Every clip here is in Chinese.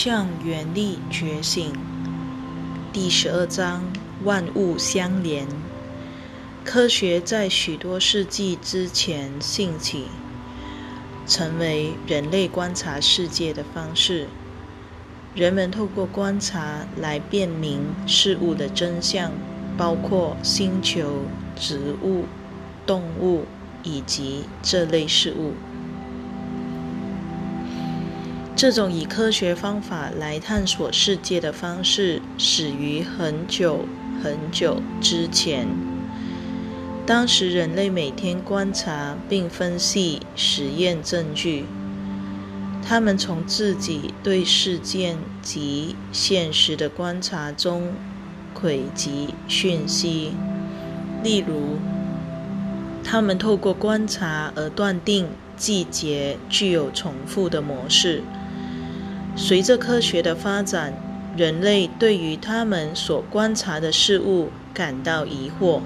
向原力觉醒。第十二章：万物相连。科学在许多世纪之前兴起，成为人类观察世界的方式。人们透过观察来辨明事物的真相，包括星球、植物、动物以及这类事物。这种以科学方法来探索世界的方式，始于很久很久之前。当时，人类每天观察并分析实验证据，他们从自己对事件及现实的观察中汇集讯息。例如，他们透过观察而断定季节具有重复的模式。随着科学的发展，人类对于他们所观察的事物感到疑惑，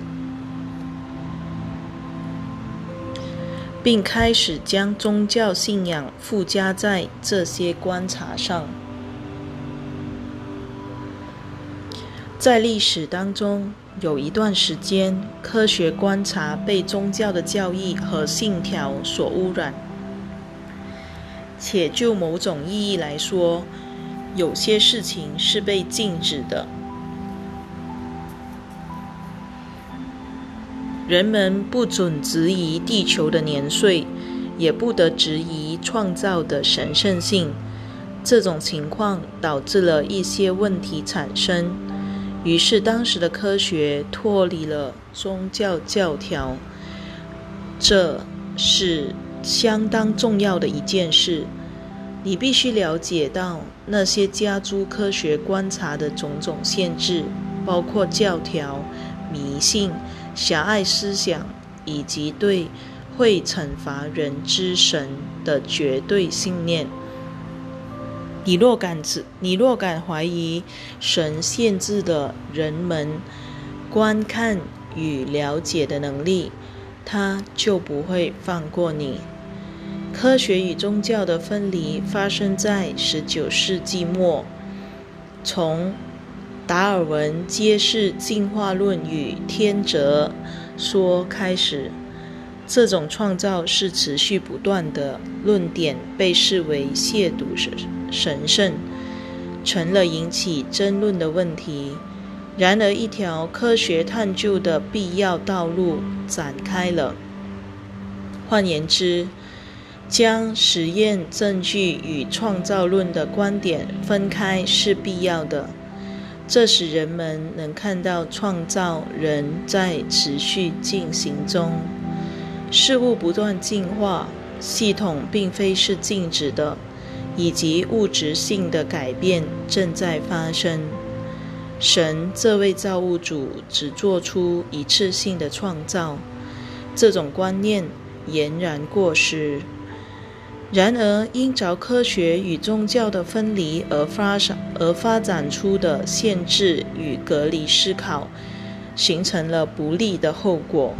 并开始将宗教信仰附加在这些观察上。在历史当中，有一段时间，科学观察被宗教的教义和信条所污染。且就某种意义来说，有些事情是被禁止的。人们不准质疑地球的年岁，也不得质疑创造的神圣性。这种情况导致了一些问题产生，于是当时的科学脱离了宗教教条。这是。相当重要的一件事，你必须了解到那些加诸科学观察的种种限制，包括教条、迷信、狭隘思想，以及对会惩罚人之神的绝对信念。你若敢，你若敢怀疑神限制的人们观看与了解的能力，他就不会放过你。科学与宗教的分离发生在十九世纪末，从达尔文揭示进化论与天择说开始，这种创造是持续不断的论点被视为亵渎神神圣，成了引起争论的问题。然而，一条科学探究的必要道路展开了。换言之，将实验证据与创造论的观点分开是必要的，这使人们能看到创造仍在持续进行中，事物不断进化，系统并非是静止的，以及物质性的改变正在发生。神这位造物主只做出一次性的创造，这种观念俨然过时。然而，因着科学与宗教的分离而发展而发展出的限制与隔离思考，形成了不利的后果。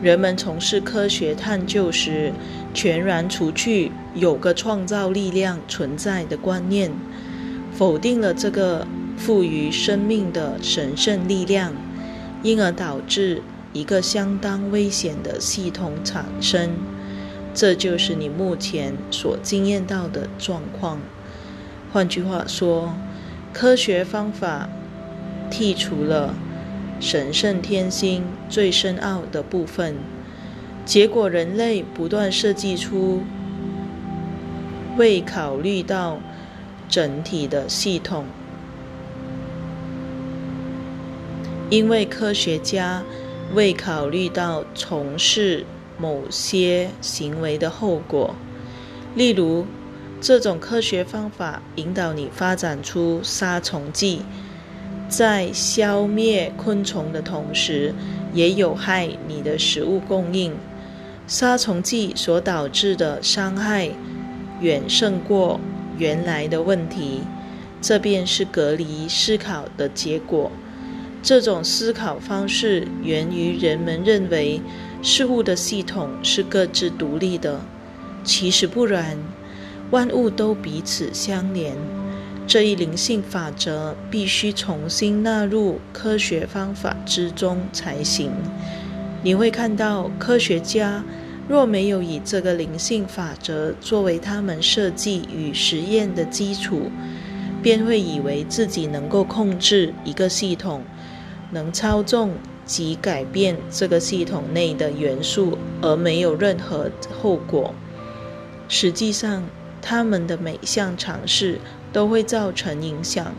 人们从事科学探究时，全然除去有个创造力量存在的观念，否定了这个赋予生命的神圣力量，因而导致一个相当危险的系统产生。这就是你目前所经验到的状况。换句话说，科学方法剔除了神圣天心最深奥的部分，结果人类不断设计出未考虑到整体的系统，因为科学家未考虑到从事。某些行为的后果，例如，这种科学方法引导你发展出杀虫剂，在消灭昆虫的同时，也有害你的食物供应。杀虫剂所导致的伤害远胜过原来的问题，这便是隔离思考的结果。这种思考方式源于人们认为。事物的系统是各自独立的，其实不然。万物都彼此相连。这一灵性法则必须重新纳入科学方法之中才行。你会看到，科学家若没有以这个灵性法则作为他们设计与实验的基础，便会以为自己能够控制一个系统，能操纵及改变这个系统内的元素，而没有任何后果。实际上，他们的每项尝试都会造成影响，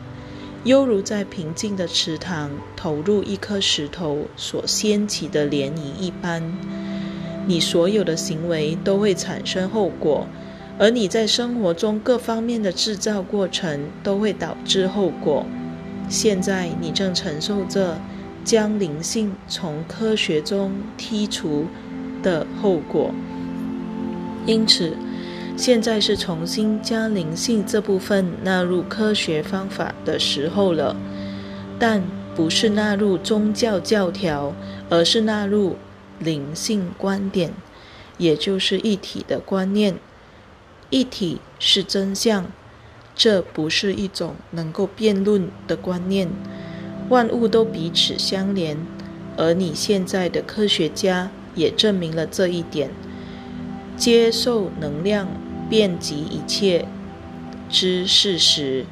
犹如在平静的池塘投入一颗石头所掀起的涟漪一般。你所有的行为都会产生后果，而你在生活中各方面的制造过程都会导致后果。现在你正承受着将灵性从科学中剔除的后果，因此。现在是重新将灵性这部分纳入科学方法的时候了，但不是纳入宗教教条，而是纳入灵性观点，也就是一体的观念。一体是真相，这不是一种能够辩论的观念。万物都彼此相连，而你现在的科学家也证明了这一点。接受能量。遍及一切之事实，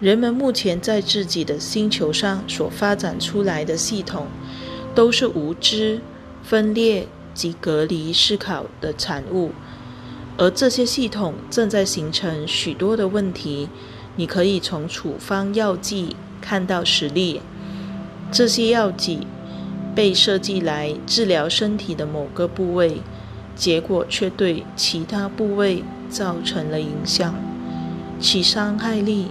人们目前在自己的星球上所发展出来的系统，都是无知、分裂及隔离思考的产物，而这些系统正在形成许多的问题。你可以从处方药剂看到实例，这些药剂被设计来治疗身体的某个部位。结果却对其他部位造成了影响，其伤害力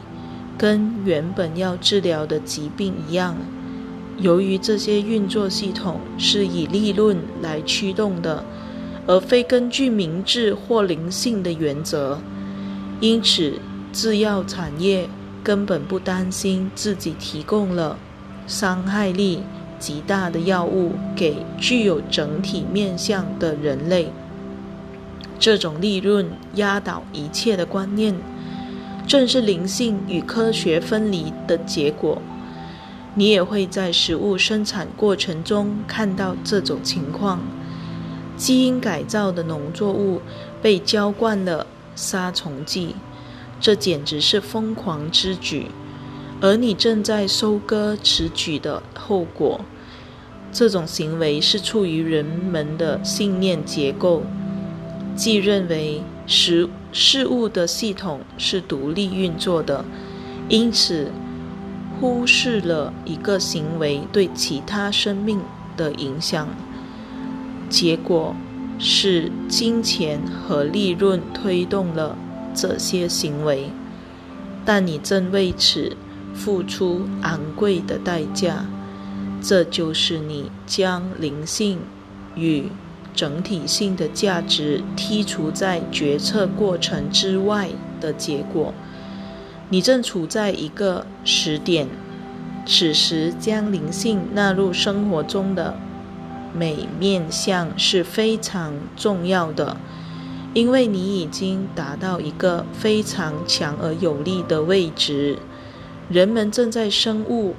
跟原本要治疗的疾病一样。由于这些运作系统是以利润来驱动的，而非根据明智或灵性的原则，因此制药产业根本不担心自己提供了伤害力。极大的药物给具有整体面相的人类，这种利润压倒一切的观念，正是灵性与科学分离的结果。你也会在食物生产过程中看到这种情况：基因改造的农作物被浇灌了杀虫剂，这简直是疯狂之举。而你正在收割此举的后果。这种行为是出于人们的信念结构，即认为事事物的系统是独立运作的，因此忽视了一个行为对其他生命的影响。结果是金钱和利润推动了这些行为，但你正为此付出昂贵的代价。这就是你将灵性与整体性的价值剔除在决策过程之外的结果。你正处在一个时点，此时将灵性纳入生活中的每面相是非常重要的，因为你已经达到一个非常强而有力的位置。人们正在生物。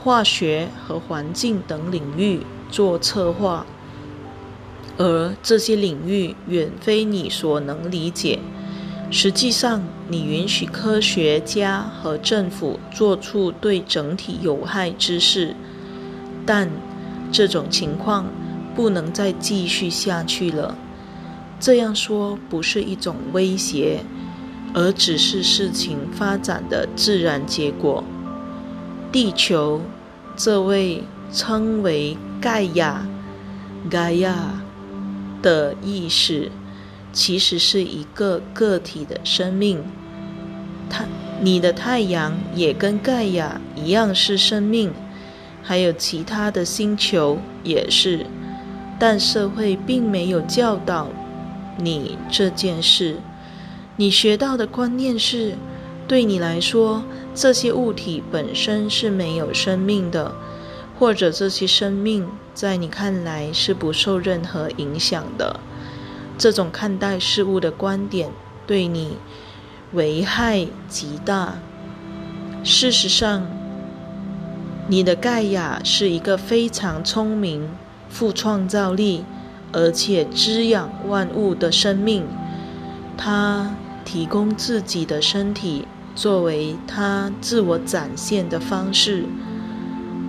化学和环境等领域做策划，而这些领域远非你所能理解。实际上，你允许科学家和政府做出对整体有害之事，但这种情况不能再继续下去了。这样说不是一种威胁，而只是事情发展的自然结果。地球，这位称为盖亚（盖亚）的意识，其实是一个个体的生命。太，你的太阳也跟盖亚一样是生命，还有其他的星球也是。但社会并没有教导你这件事。你学到的观念是，对你来说。这些物体本身是没有生命的，或者这些生命在你看来是不受任何影响的。这种看待事物的观点对你危害极大。事实上，你的盖亚是一个非常聪明、富创造力，而且滋养万物的生命。它提供自己的身体作为它自我展现的方式。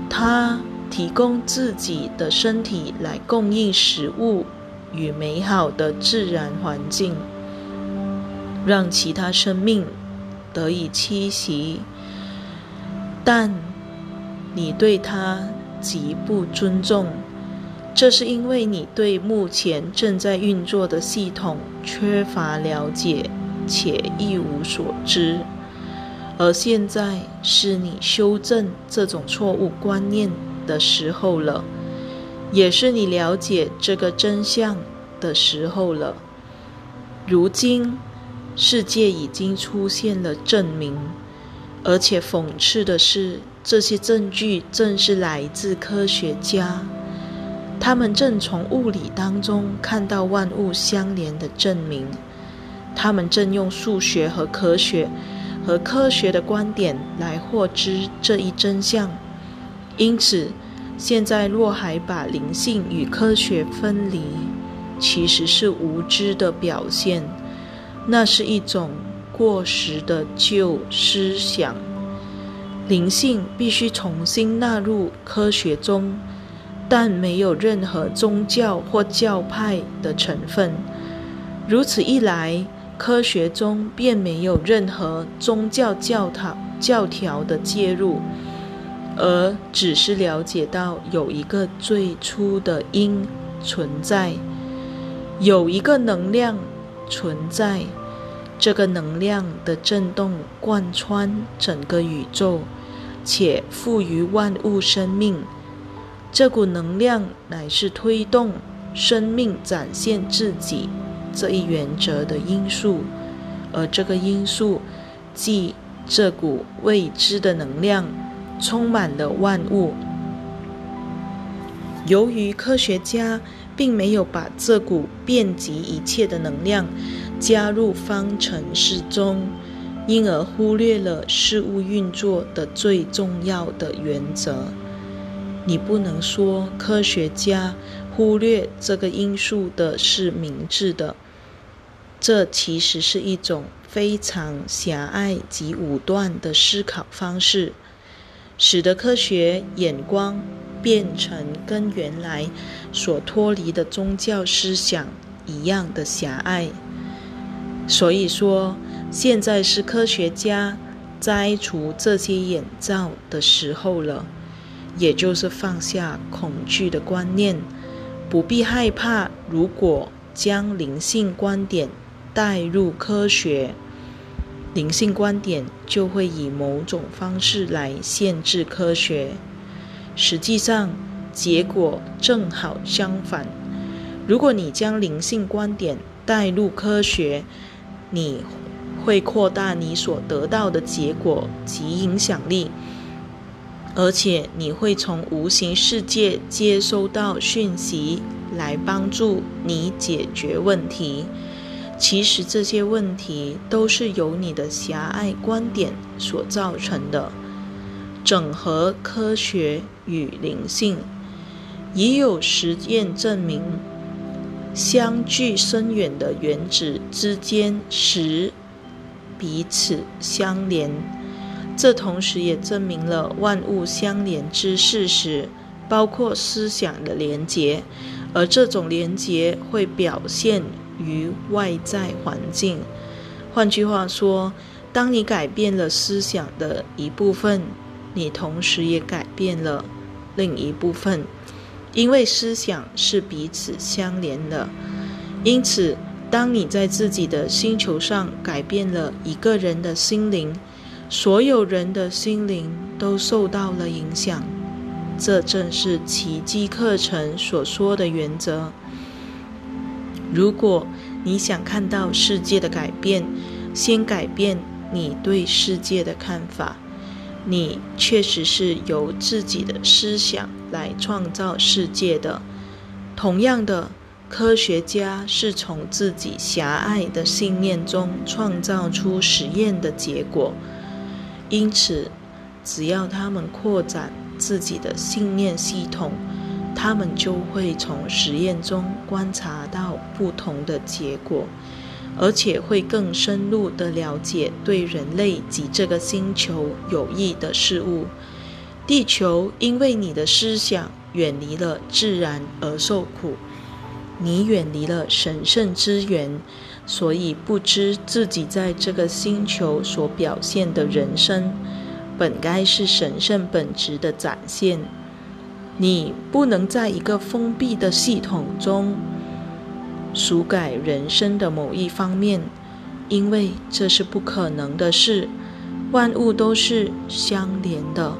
它提供自己的身体来供应食物与美好的自然环境，让其他生命得以栖息。但你对它极不尊重，这是因为你对目前正在运作的系统缺乏了解且一无所知。而现在是你修正这种错误观念的时候了，也是你了解这个真相的时候了。如今，世界已经出现了证明，而且讽刺的是，这些证据正是来自科学家，他们正从物理当中看到万物相连的证明，他们正用数学和科学。和科学的观点来获知这一真相，因此，现在若还把灵性与科学分离，其实是无知的表现。那是一种过时的旧思想。灵性必须重新纳入科学中，但没有任何宗教或教派的成分。如此一来。科学中便没有任何宗教教条教条的介入，而只是了解到有一个最初的因存在，有一个能量存在，这个能量的震动贯穿整个宇宙，且赋予万物生命。这股能量乃是推动生命展现自己。这一原则的因素，而这个因素即这股未知的能量，充满了万物。由于科学家并没有把这股遍及一切的能量加入方程式中，因而忽略了事物运作的最重要的原则。你不能说科学家。忽略这个因素的是明智的，这其实是一种非常狭隘及武断的思考方式，使得科学眼光变成跟原来所脱离的宗教思想一样的狭隘。所以说，现在是科学家摘除这些眼罩的时候了，也就是放下恐惧的观念。不必害怕，如果将灵性观点带入科学，灵性观点就会以某种方式来限制科学。实际上，结果正好相反。如果你将灵性观点带入科学，你会扩大你所得到的结果及影响力。而且你会从无形世界接收到讯息，来帮助你解决问题。其实这些问题都是由你的狭隘观点所造成的。整合科学与灵性，已有实验证明，相距深远的原子之间使彼此相连。这同时也证明了万物相连之事实，包括思想的连结，而这种连结会表现于外在环境。换句话说，当你改变了思想的一部分，你同时也改变了另一部分，因为思想是彼此相连的。因此，当你在自己的星球上改变了一个人的心灵，所有人的心灵都受到了影响，这正是奇迹课程所说的原则。如果你想看到世界的改变，先改变你对世界的看法。你确实是由自己的思想来创造世界的。同样的，科学家是从自己狭隘的信念中创造出实验的结果，因此，只要他们扩展自己的信念系统，他们就会从实验中观察到不同的结果，而且会更深入的了解对人类及这个星球有益的事物。地球因为你的思想远离了自然而受苦。你远离了神圣之源，所以不知自己在这个星球所表现的人生，本该是神圣本质的展现。你不能在一个封闭的系统中修改人生的某一方面，因为这是不可能的事。万物都是相连的。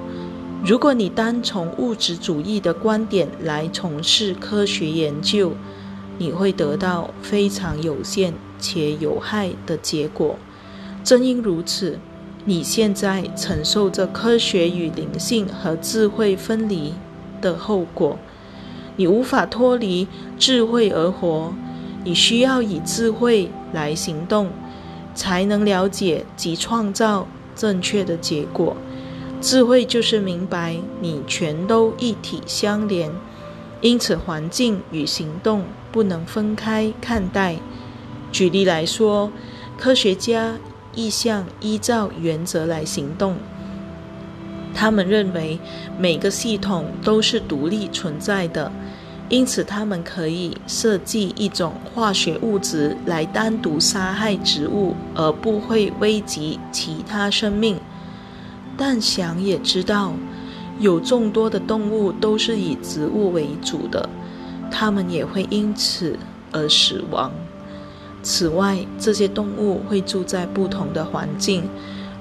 如果你单从物质主义的观点来从事科学研究，你会得到非常有限且有害的结果。正因如此，你现在承受着科学与灵性和智慧分离的后果。你无法脱离智慧而活，你需要以智慧来行动，才能了解及创造正确的结果。智慧就是明白你全都一体相连。因此，环境与行动不能分开看待。举例来说，科学家意向依照原则来行动。他们认为每个系统都是独立存在的，因此他们可以设计一种化学物质来单独杀害植物，而不会危及其他生命。但想也知道。有众多的动物都是以植物为主的，它们也会因此而死亡。此外，这些动物会住在不同的环境，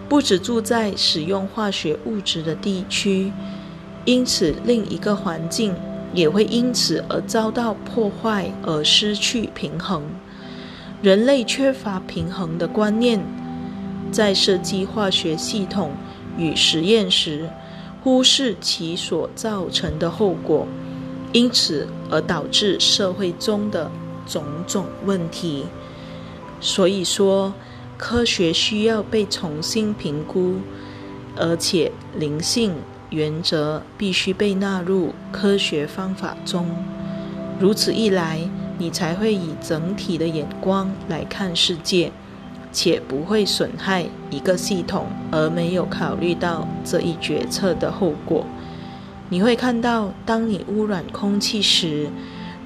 不只住在使用化学物质的地区，因此另一个环境也会因此而遭到破坏而失去平衡。人类缺乏平衡的观念，在设计化学系统与实验时。忽视其所造成的后果，因此而导致社会中的种种问题。所以说，科学需要被重新评估，而且灵性原则必须被纳入科学方法中。如此一来，你才会以整体的眼光来看世界。且不会损害一个系统，而没有考虑到这一决策的后果。你会看到，当你污染空气时，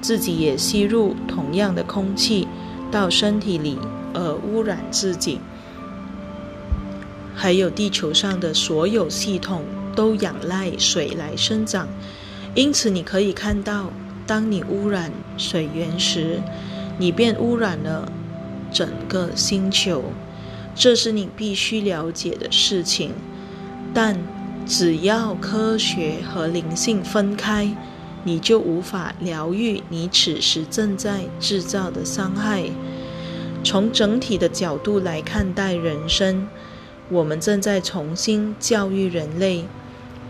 自己也吸入同样的空气到身体里，而污染自己。还有地球上的所有系统都仰赖水来生长，因此你可以看到，当你污染水源时，你便污染了。整个星球，这是你必须了解的事情。但只要科学和灵性分开，你就无法疗愈你此时正在制造的伤害。从整体的角度来看待人生，我们正在重新教育人类。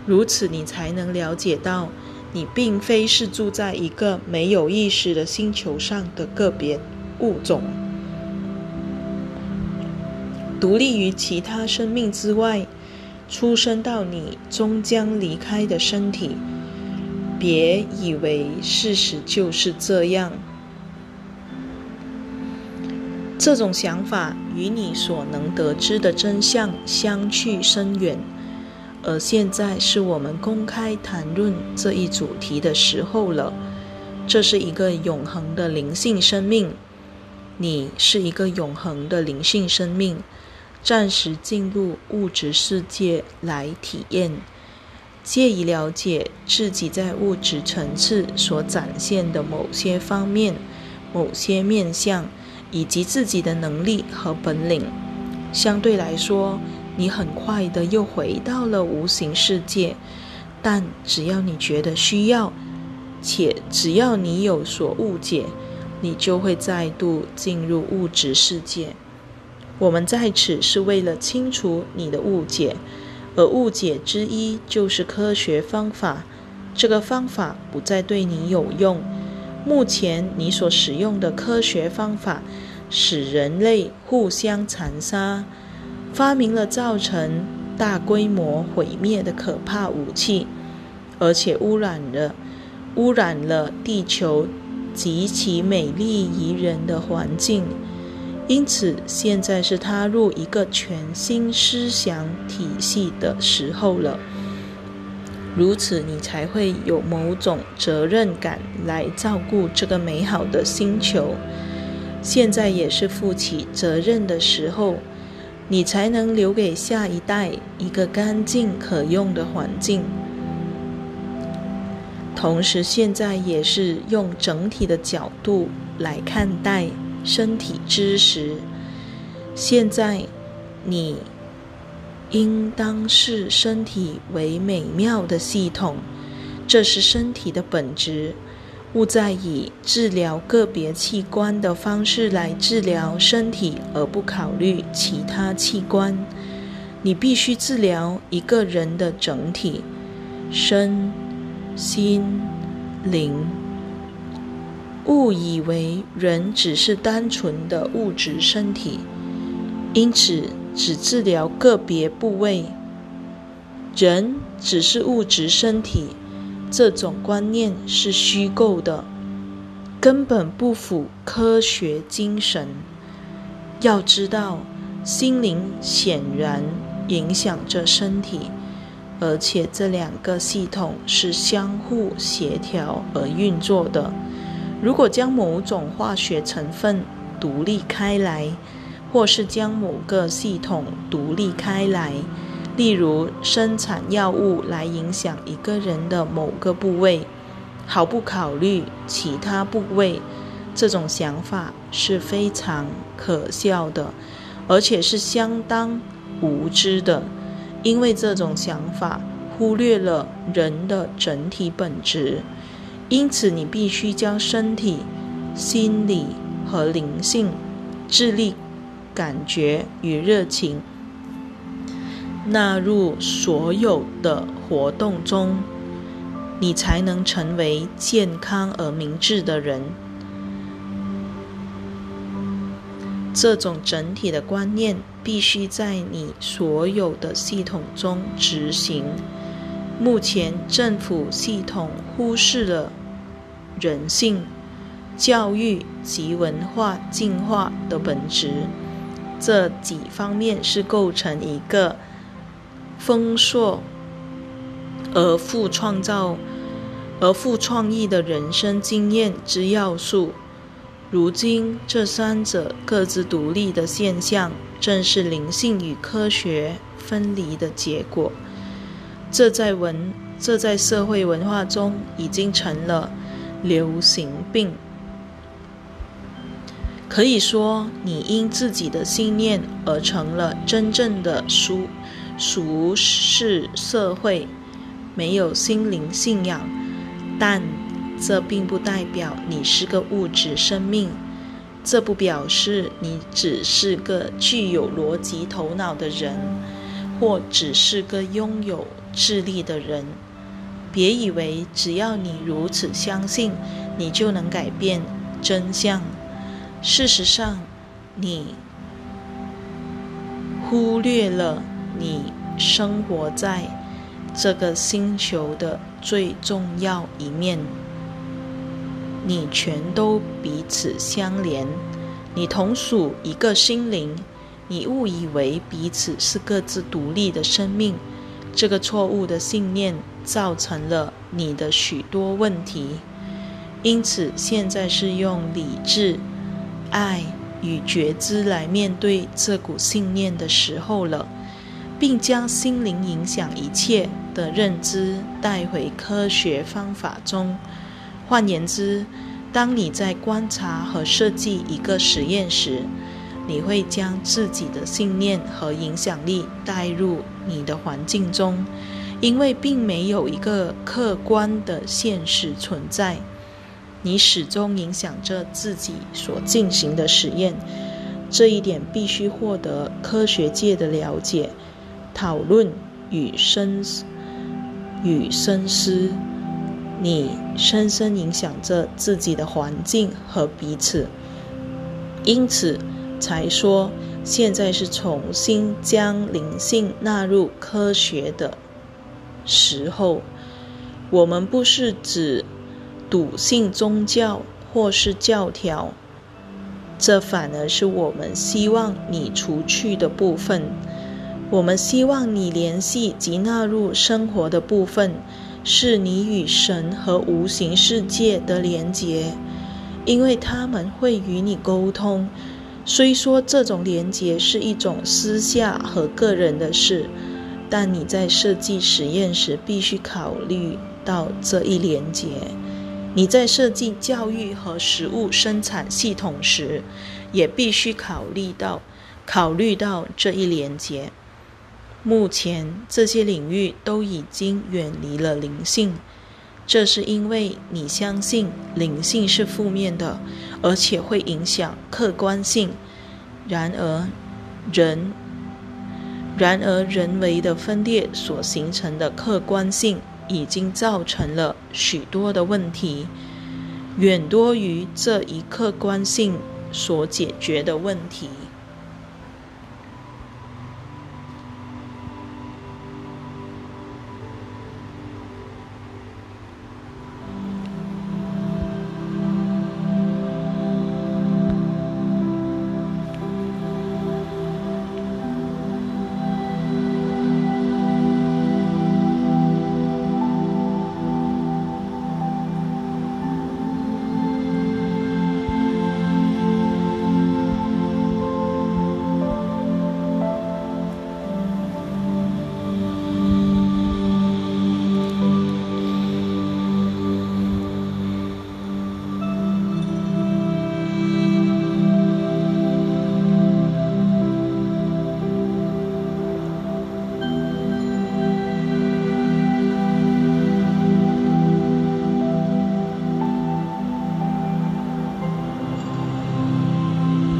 如此，你才能了解到，你并非是住在一个没有意识的星球上的个别物种。独立于其他生命之外，出生到你终将离开的身体。别以为事实就是这样。这种想法与你所能得知的真相相去甚远。而现在是我们公开谈论这一主题的时候了。这是一个永恒的灵性生命。你是一个永恒的灵性生命。暂时进入物质世界来体验，借以了解自己在物质层次所展现的某些方面、某些面相，以及自己的能力和本领。相对来说，你很快的又回到了无形世界。但只要你觉得需要，且只要你有所误解，你就会再度进入物质世界。我们在此是为了清除你的误解，而误解之一就是科学方法。这个方法不再对你有用，目前你所使用的科学方法，使人类互相残杀，发明了造成大规模毁灭的可怕武器，而且污染了污染了地球极其美丽宜人的环境。因此，现在是踏入一个全新思想体系的时候了。如此，你才会有某种责任感来照顾这个美好的星球。现在也是负起责任的时候，你才能留给下一代一个干净可用的环境。同时，现在也是用整体的角度来看待。身体知识，现在你应当视身体为美妙的系统，这是身体的本质。勿再以治疗个别器官的方式来治疗身体，而不考虑其他器官。你必须治疗一个人的整体，身、心、灵。误以为人只是单纯的物质身体，因此只治疗个别部位。人只是物质身体，这种观念是虚构的，根本不符科学精神。要知道，心灵显然影响着身体，而且这两个系统是相互协调而运作的。如果将某种化学成分独立开来，或是将某个系统独立开来，例如生产药物来影响一个人的某个部位，毫不考虑其他部位，这种想法是非常可笑的，而且是相当无知的，因为这种想法忽略了人的整体本质。因此，你必须将身体、心理和灵性、智力、感觉与热情纳入所有的活动中，你才能成为健康而明智的人。这种整体的观念必须在你所有的系统中执行。目前，政府系统忽视了人性、教育及文化进化的本质。这几方面是构成一个丰硕而富创造、而富创意的人生经验之要素。如今，这三者各自独立的现象，正是灵性与科学分离的结果。这在文，这在社会文化中已经成了流行病。可以说，你因自己的信念而成了真正的俗俗世社会，没有心灵信仰。但这并不代表你是个物质生命，这不表示你只是个具有逻辑头脑的人，或只是个拥有。智力的人，别以为只要你如此相信，你就能改变真相。事实上，你忽略了你生活在这个星球的最重要一面。你全都彼此相连，你同属一个心灵。你误以为彼此是各自独立的生命。这个错误的信念造成了你的许多问题，因此现在是用理智、爱与觉知来面对这股信念的时候了，并将心灵影响一切的认知带回科学方法中。换言之，当你在观察和设计一个实验时，你会将自己的信念和影响力带入你的环境中，因为并没有一个客观的现实存在。你始终影响着自己所进行的实验，这一点必须获得科学界的了解、讨论与深与深思。你深深影响着自己的环境和彼此。因此，才说现在是重新将灵性纳入科学的时候。我们不是指笃信宗教或是教条，这反而是我们希望你除去的部分。我们希望你联系及纳入生活的部分，是你与神和无形世界的连结，因为他们会与你沟通。虽说这种连接是一种私下和个人的事，但你在设计实验时必须考虑到这一连接。你在设计教育和食物生产系统时，也必须考虑到考虑到这一连接。目前这些领域都已经远离了灵性。这是因为你相信灵性是负面的，而且会影响客观性。然而，人然而人为的分裂所形成的客观性，已经造成了许多的问题，远多于这一客观性所解决的问题。